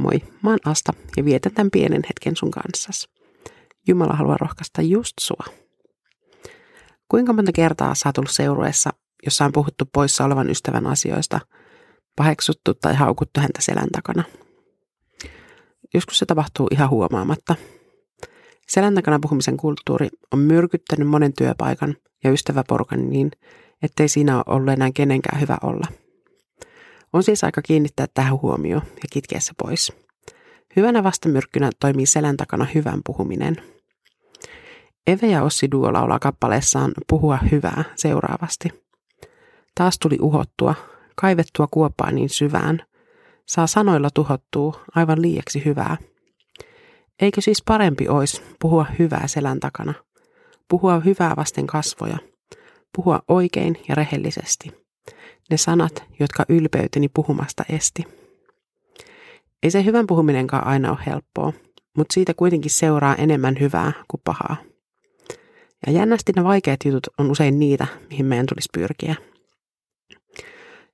Moi, mä oon Asta ja vietän tämän pienen hetken sun kanssas. Jumala haluaa rohkaista just sua. Kuinka monta kertaa sä oot ollut seurueessa, jossa on puhuttu poissa olevan ystävän asioista, paheksuttu tai haukuttu häntä selän takana? Joskus se tapahtuu ihan huomaamatta. Selän takana puhumisen kulttuuri on myrkyttänyt monen työpaikan ja ystäväporukan niin, ettei siinä ole ollut enää kenenkään hyvä olla – on siis aika kiinnittää tähän huomio ja kitkeä se pois. Hyvänä vastamyrkkynä toimii selän takana hyvän puhuminen. Eve ja Ossi Duo laulaa kappaleessaan Puhua hyvää seuraavasti. Taas tuli uhottua, kaivettua kuoppaa niin syvään. Saa sanoilla tuhottuu aivan liiaksi hyvää. Eikö siis parempi ois puhua hyvää selän takana? Puhua hyvää vasten kasvoja. Puhua oikein ja rehellisesti ne sanat, jotka ylpeyteni puhumasta esti. Ei se hyvän puhuminenkaan aina ole helppoa, mutta siitä kuitenkin seuraa enemmän hyvää kuin pahaa. Ja jännästi ne vaikeat jutut on usein niitä, mihin meidän tulisi pyrkiä.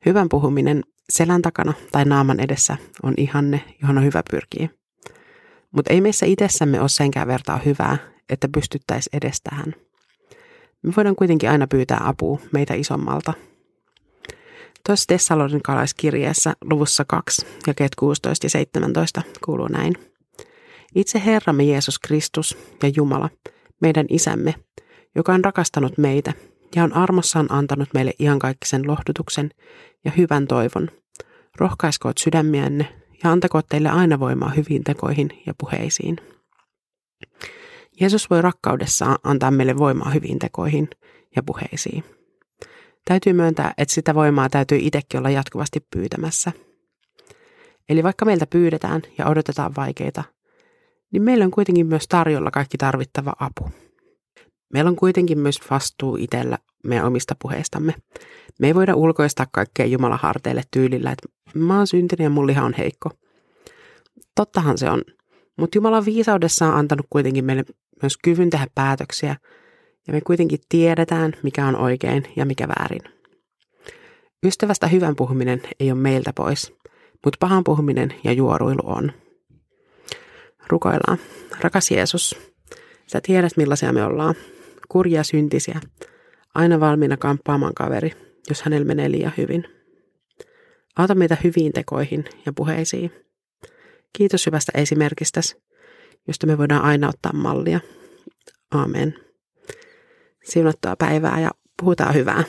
Hyvän puhuminen selän takana tai naaman edessä on ihanne, johon on hyvä pyrkiä. Mutta ei meissä itsessämme ole senkään vertaa hyvää, että pystyttäisiin edes tähän. Me voidaan kuitenkin aina pyytää apua meitä isommalta – Tuossa Tessalonikalaiskirjeessä luvussa 2, jakeet 16 ja 17 kuuluu näin. Itse Herramme Jeesus Kristus ja Jumala, meidän isämme, joka on rakastanut meitä ja on armossaan antanut meille iankaikkisen lohdutuksen ja hyvän toivon. Rohkaiskoot sydämiänne ja antakoot teille aina voimaa hyviin tekoihin ja puheisiin. Jeesus voi rakkaudessaan antaa meille voimaa hyviin tekoihin ja puheisiin. Täytyy myöntää, että sitä voimaa täytyy itsekin olla jatkuvasti pyytämässä. Eli vaikka meiltä pyydetään ja odotetaan vaikeita, niin meillä on kuitenkin myös tarjolla kaikki tarvittava apu. Meillä on kuitenkin myös vastuu itsellä meidän omista puheistamme. Me ei voida ulkoistaa kaikkea Jumalan harteille tyylillä, että mä oon syntinen ja mun liha on heikko. Tottahan se on, mutta Jumala viisaudessaan on antanut kuitenkin meille myös kyvyn tehdä päätöksiä – ja me kuitenkin tiedetään, mikä on oikein ja mikä väärin. Ystävästä hyvän puhuminen ei ole meiltä pois, mutta pahan puhuminen ja juoruilu on. Rukoillaan. Rakas Jeesus, sä tiedät millaisia me ollaan. Kurjia syntisiä, aina valmiina kamppaamaan kaveri, jos hänellä menee liian hyvin. Auta meitä hyviin tekoihin ja puheisiin. Kiitos hyvästä esimerkistäsi, josta me voidaan aina ottaa mallia. Amen siunattua päivää ja puhutaan hyvää.